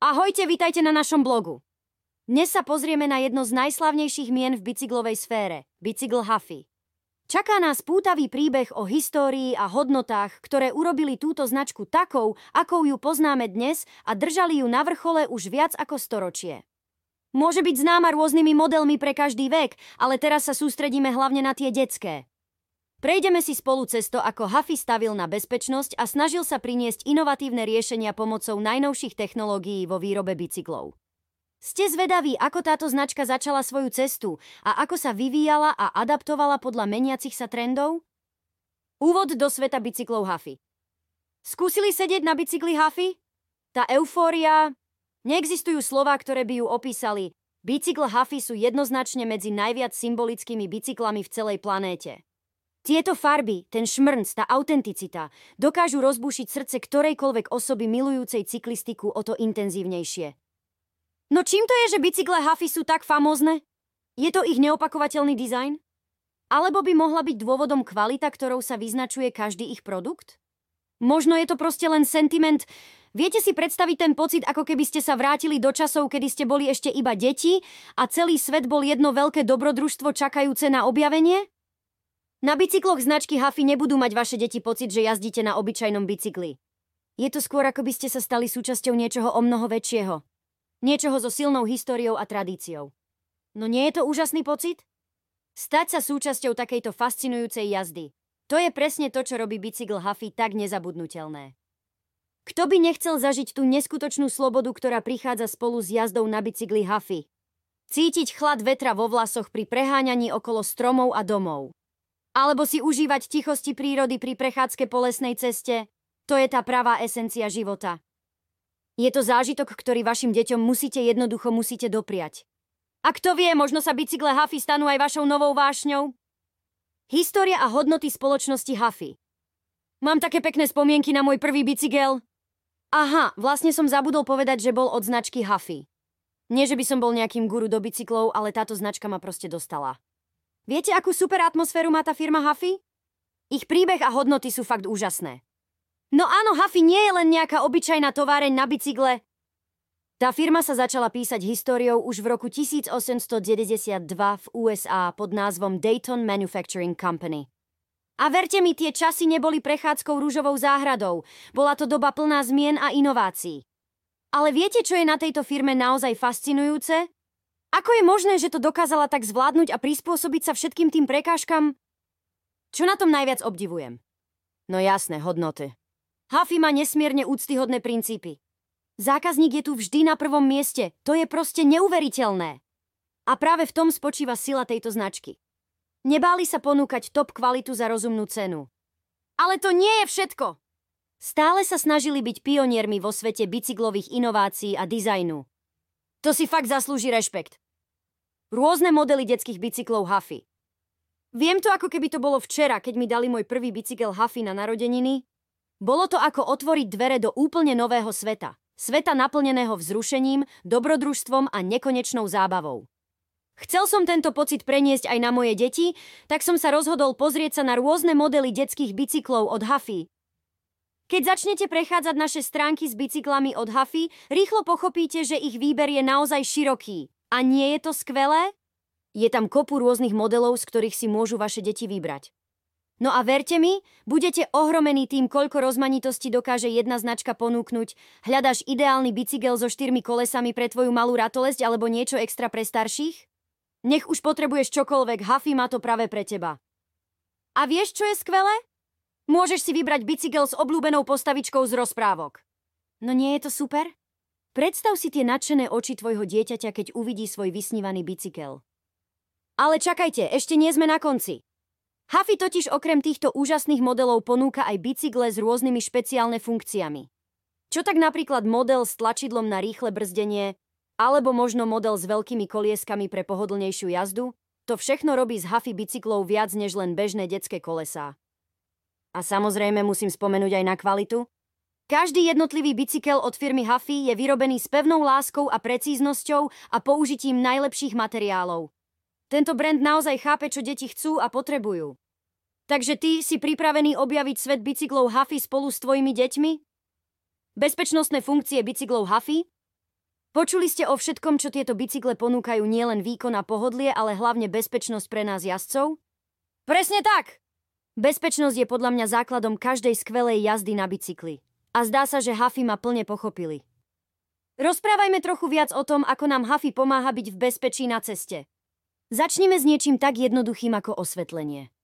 Ahojte, vitajte na našom blogu. Dnes sa pozrieme na jedno z najslavnejších mien v bicyklovej sfére, bicycle Huffy. Čaká nás pútavý príbeh o histórii a hodnotách, ktoré urobili túto značku takou, akou ju poznáme dnes a držali ju na vrchole už viac ako storočie. Môže byť známa rôznymi modelmi pre každý vek, ale teraz sa sústredíme hlavne na tie detské. Prejdeme si spolu cesto, ako Huffy stavil na bezpečnosť a snažil sa priniesť inovatívne riešenia pomocou najnovších technológií vo výrobe bicyklov. Ste zvedaví, ako táto značka začala svoju cestu a ako sa vyvíjala a adaptovala podľa meniacich sa trendov? Úvod do sveta bicyklov Huffy. Skúsili sedieť na bicykli Huffy? Tá eufória... Neexistujú slová, ktoré by ju opísali. Bicykl Huffy sú jednoznačne medzi najviac symbolickými bicyklami v celej planéte. Tieto farby, ten šmrnc, tá autenticita, dokážu rozbušiť srdce ktorejkoľvek osoby milujúcej cyklistiku o to intenzívnejšie. No čím to je, že bicykle Huffy sú tak famózne? Je to ich neopakovateľný dizajn? Alebo by mohla byť dôvodom kvalita, ktorou sa vyznačuje každý ich produkt? Možno je to proste len sentiment. Viete si predstaviť ten pocit, ako keby ste sa vrátili do časov, kedy ste boli ešte iba deti a celý svet bol jedno veľké dobrodružstvo čakajúce na objavenie? Na bicykloch značky Huffy nebudú mať vaše deti pocit, že jazdíte na obyčajnom bicykli. Je to skôr, ako by ste sa stali súčasťou niečoho o mnoho väčšieho. Niečoho so silnou históriou a tradíciou. No nie je to úžasný pocit? Stať sa súčasťou takejto fascinujúcej jazdy. To je presne to, čo robí bicykel Huffy tak nezabudnutelné. Kto by nechcel zažiť tú neskutočnú slobodu, ktorá prichádza spolu s jazdou na bicykli Huffy? Cítiť chlad vetra vo vlasoch pri preháňaní okolo stromov a domov. Alebo si užívať tichosti prírody pri prechádzke po lesnej ceste. To je tá pravá esencia života. Je to zážitok, ktorý vašim deťom musíte jednoducho musíte dopriať. A kto vie, možno sa bicykle Huffy stanú aj vašou novou vášňou? História a hodnoty spoločnosti Huffy. Mám také pekné spomienky na môj prvý bicykel. Aha, vlastne som zabudol povedať, že bol od značky Huffy. Nie, že by som bol nejakým guru do bicyklov, ale táto značka ma proste dostala. Viete, akú super atmosféru má tá firma Huffy? Ich príbeh a hodnoty sú fakt úžasné. No áno, Huffy nie je len nejaká obyčajná továreň na bicykle. Tá firma sa začala písať históriou už v roku 1892 v USA pod názvom Dayton Manufacturing Company. A verte mi, tie časy neboli prechádzkou rúžovou záhradou. Bola to doba plná zmien a inovácií. Ale viete, čo je na tejto firme naozaj fascinujúce? Ako je možné, že to dokázala tak zvládnuť a prispôsobiť sa všetkým tým prekážkam? Čo na tom najviac obdivujem? No jasné, hodnoty. Huffy má nesmierne úctyhodné princípy. Zákazník je tu vždy na prvom mieste. To je proste neuveriteľné. A práve v tom spočíva sila tejto značky. Nebáli sa ponúkať top kvalitu za rozumnú cenu. Ale to nie je všetko! Stále sa snažili byť pioniermi vo svete bicyklových inovácií a dizajnu. To si fakt zaslúži rešpekt. Rôzne modely detských bicyklov Huffy. Viem to, ako keby to bolo včera, keď mi dali môj prvý bicykel Huffy na narodeniny. Bolo to ako otvoriť dvere do úplne nového sveta. Sveta naplneného vzrušením, dobrodružstvom a nekonečnou zábavou. Chcel som tento pocit preniesť aj na moje deti, tak som sa rozhodol pozrieť sa na rôzne modely detských bicyklov od Huffy, keď začnete prechádzať naše stránky s bicyklami od Huffy, rýchlo pochopíte, že ich výber je naozaj široký. A nie je to skvelé? Je tam kopu rôznych modelov, z ktorých si môžu vaše deti vybrať. No a verte mi, budete ohromení tým, koľko rozmanitosti dokáže jedna značka ponúknuť. Hľadaš ideálny bicykel so štyrmi kolesami pre tvoju malú ratolesť alebo niečo extra pre starších? Nech už potrebuješ čokoľvek, Huffy má to práve pre teba. A vieš, čo je skvelé? Môžeš si vybrať bicykel s obľúbenou postavičkou z rozprávok. No nie je to super? Predstav si tie nadšené oči tvojho dieťaťa, keď uvidí svoj vysnívaný bicykel. Ale čakajte, ešte nie sme na konci. Huffy totiž okrem týchto úžasných modelov ponúka aj bicykle s rôznymi špeciálne funkciami. Čo tak napríklad model s tlačidlom na rýchle brzdenie, alebo možno model s veľkými kolieskami pre pohodlnejšiu jazdu, to všechno robí z Huffy bicyklov viac než len bežné detské kolesá. A samozrejme musím spomenúť aj na kvalitu. Každý jednotlivý bicykel od firmy Huffy je vyrobený s pevnou láskou a precíznosťou a použitím najlepších materiálov. Tento brand naozaj chápe, čo deti chcú a potrebujú. Takže ty si pripravený objaviť svet bicyklov Huffy spolu s tvojimi deťmi? Bezpečnostné funkcie bicyklov Huffy? Počuli ste o všetkom, čo tieto bicykle ponúkajú nielen výkon a pohodlie, ale hlavne bezpečnosť pre nás jazdcov? Presne tak! Bezpečnosť je podľa mňa základom každej skvelej jazdy na bicykli. A zdá sa, že Hafy ma plne pochopili. Rozprávajme trochu viac o tom, ako nám Hafy pomáha byť v bezpečí na ceste. Začnime s niečím tak jednoduchým ako osvetlenie.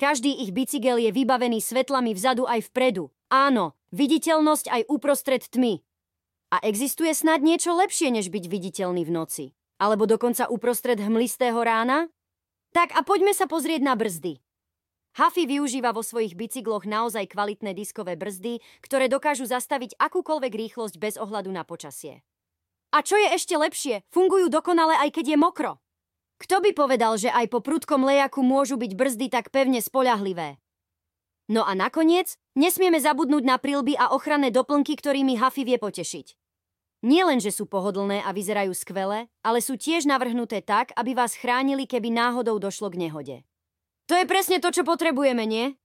Každý ich bicykel je vybavený svetlami vzadu aj vpredu. Áno, viditeľnosť aj uprostred tmy. A existuje snad niečo lepšie, než byť viditeľný v noci? Alebo dokonca uprostred hmlistého rána? Tak a poďme sa pozrieť na brzdy. Huffy využíva vo svojich bicykloch naozaj kvalitné diskové brzdy, ktoré dokážu zastaviť akúkoľvek rýchlosť bez ohľadu na počasie. A čo je ešte lepšie, fungujú dokonale aj keď je mokro. Kto by povedal, že aj po prudkom lejaku môžu byť brzdy tak pevne spoľahlivé? No a nakoniec, nesmieme zabudnúť na prilby a ochranné doplnky, ktorými Huffy vie potešiť. Nie len, že sú pohodlné a vyzerajú skvele, ale sú tiež navrhnuté tak, aby vás chránili, keby náhodou došlo k nehode. To je presne to, čo potrebujeme, nie?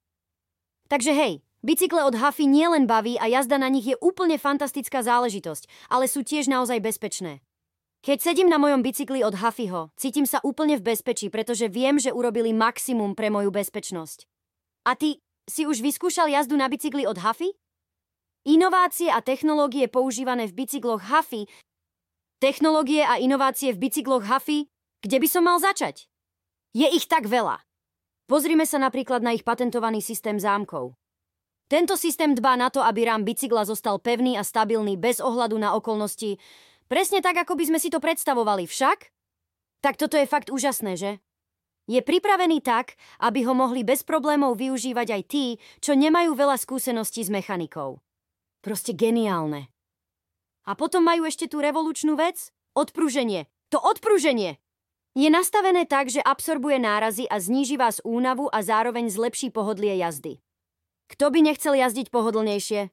Takže hej, bicykle od Huffy nielen baví a jazda na nich je úplne fantastická záležitosť, ale sú tiež naozaj bezpečné. Keď sedím na mojom bicykli od Huffyho, cítim sa úplne v bezpečí, pretože viem, že urobili maximum pre moju bezpečnosť. A ty si už vyskúšal jazdu na bicykli od Huffy? Inovácie a technológie používané v bicykloch Huffy, technológie a inovácie v bicykloch Huffy, kde by som mal začať? Je ich tak veľa. Pozrime sa napríklad na ich patentovaný systém zámkov. Tento systém dbá na to, aby rám bicykla zostal pevný a stabilný bez ohľadu na okolnosti, presne tak, ako by sme si to predstavovali však. Tak toto je fakt úžasné, že? Je pripravený tak, aby ho mohli bez problémov využívať aj tí, čo nemajú veľa skúseností s mechanikou. Proste geniálne. A potom majú ešte tú revolučnú vec? Odpruženie. To odpruženie! Je nastavené tak, že absorbuje nárazy a zníži vás únavu a zároveň zlepší pohodlie jazdy. Kto by nechcel jazdiť pohodlnejšie?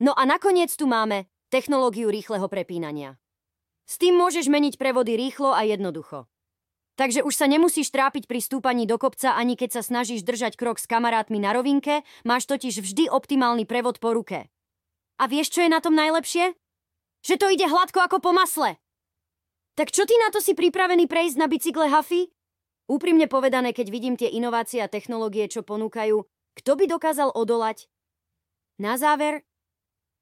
No a nakoniec tu máme technológiu rýchleho prepínania. S tým môžeš meniť prevody rýchlo a jednoducho. Takže už sa nemusíš trápiť pri stúpaní do kopca ani keď sa snažíš držať krok s kamarátmi na rovinke, máš totiž vždy optimálny prevod po ruke. A vieš, čo je na tom najlepšie? Že to ide hladko ako po masle. Tak čo ty na to si pripravený prejsť na bicykle Huffy? Úprimne povedané, keď vidím tie inovácie a technológie, čo ponúkajú, kto by dokázal odolať? Na záver,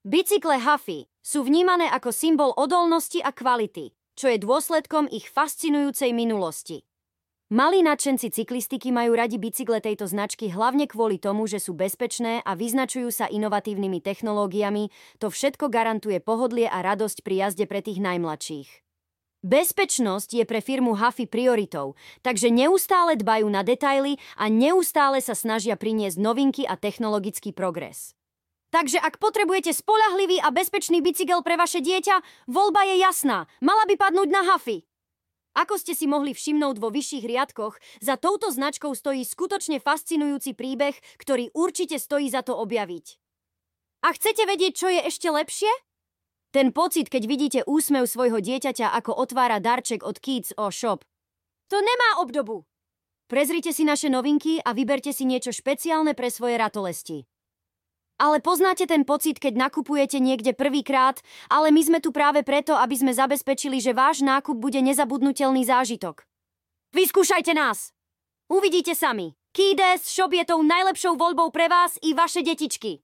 bicykle Huffy sú vnímané ako symbol odolnosti a kvality, čo je dôsledkom ich fascinujúcej minulosti. Malí nadšenci cyklistiky majú radi bicykle tejto značky hlavne kvôli tomu, že sú bezpečné a vyznačujú sa inovatívnymi technológiami, to všetko garantuje pohodlie a radosť pri jazde pre tých najmladších. Bezpečnosť je pre firmu Huffy prioritou, takže neustále dbajú na detaily a neustále sa snažia priniesť novinky a technologický progres. Takže ak potrebujete spolahlivý a bezpečný bicykel pre vaše dieťa, voľba je jasná. Mala by padnúť na Huffy. Ako ste si mohli všimnúť vo vyšších riadkoch, za touto značkou stojí skutočne fascinujúci príbeh, ktorý určite stojí za to objaviť. A chcete vedieť, čo je ešte lepšie? Ten pocit, keď vidíte úsmev svojho dieťaťa, ako otvára darček od Kids o Shop. To nemá obdobu! Prezrite si naše novinky a vyberte si niečo špeciálne pre svoje ratolesti. Ale poznáte ten pocit, keď nakupujete niekde prvýkrát, ale my sme tu práve preto, aby sme zabezpečili, že váš nákup bude nezabudnutelný zážitok. Vyskúšajte nás! Uvidíte sami. Kides Shop je tou najlepšou voľbou pre vás i vaše detičky.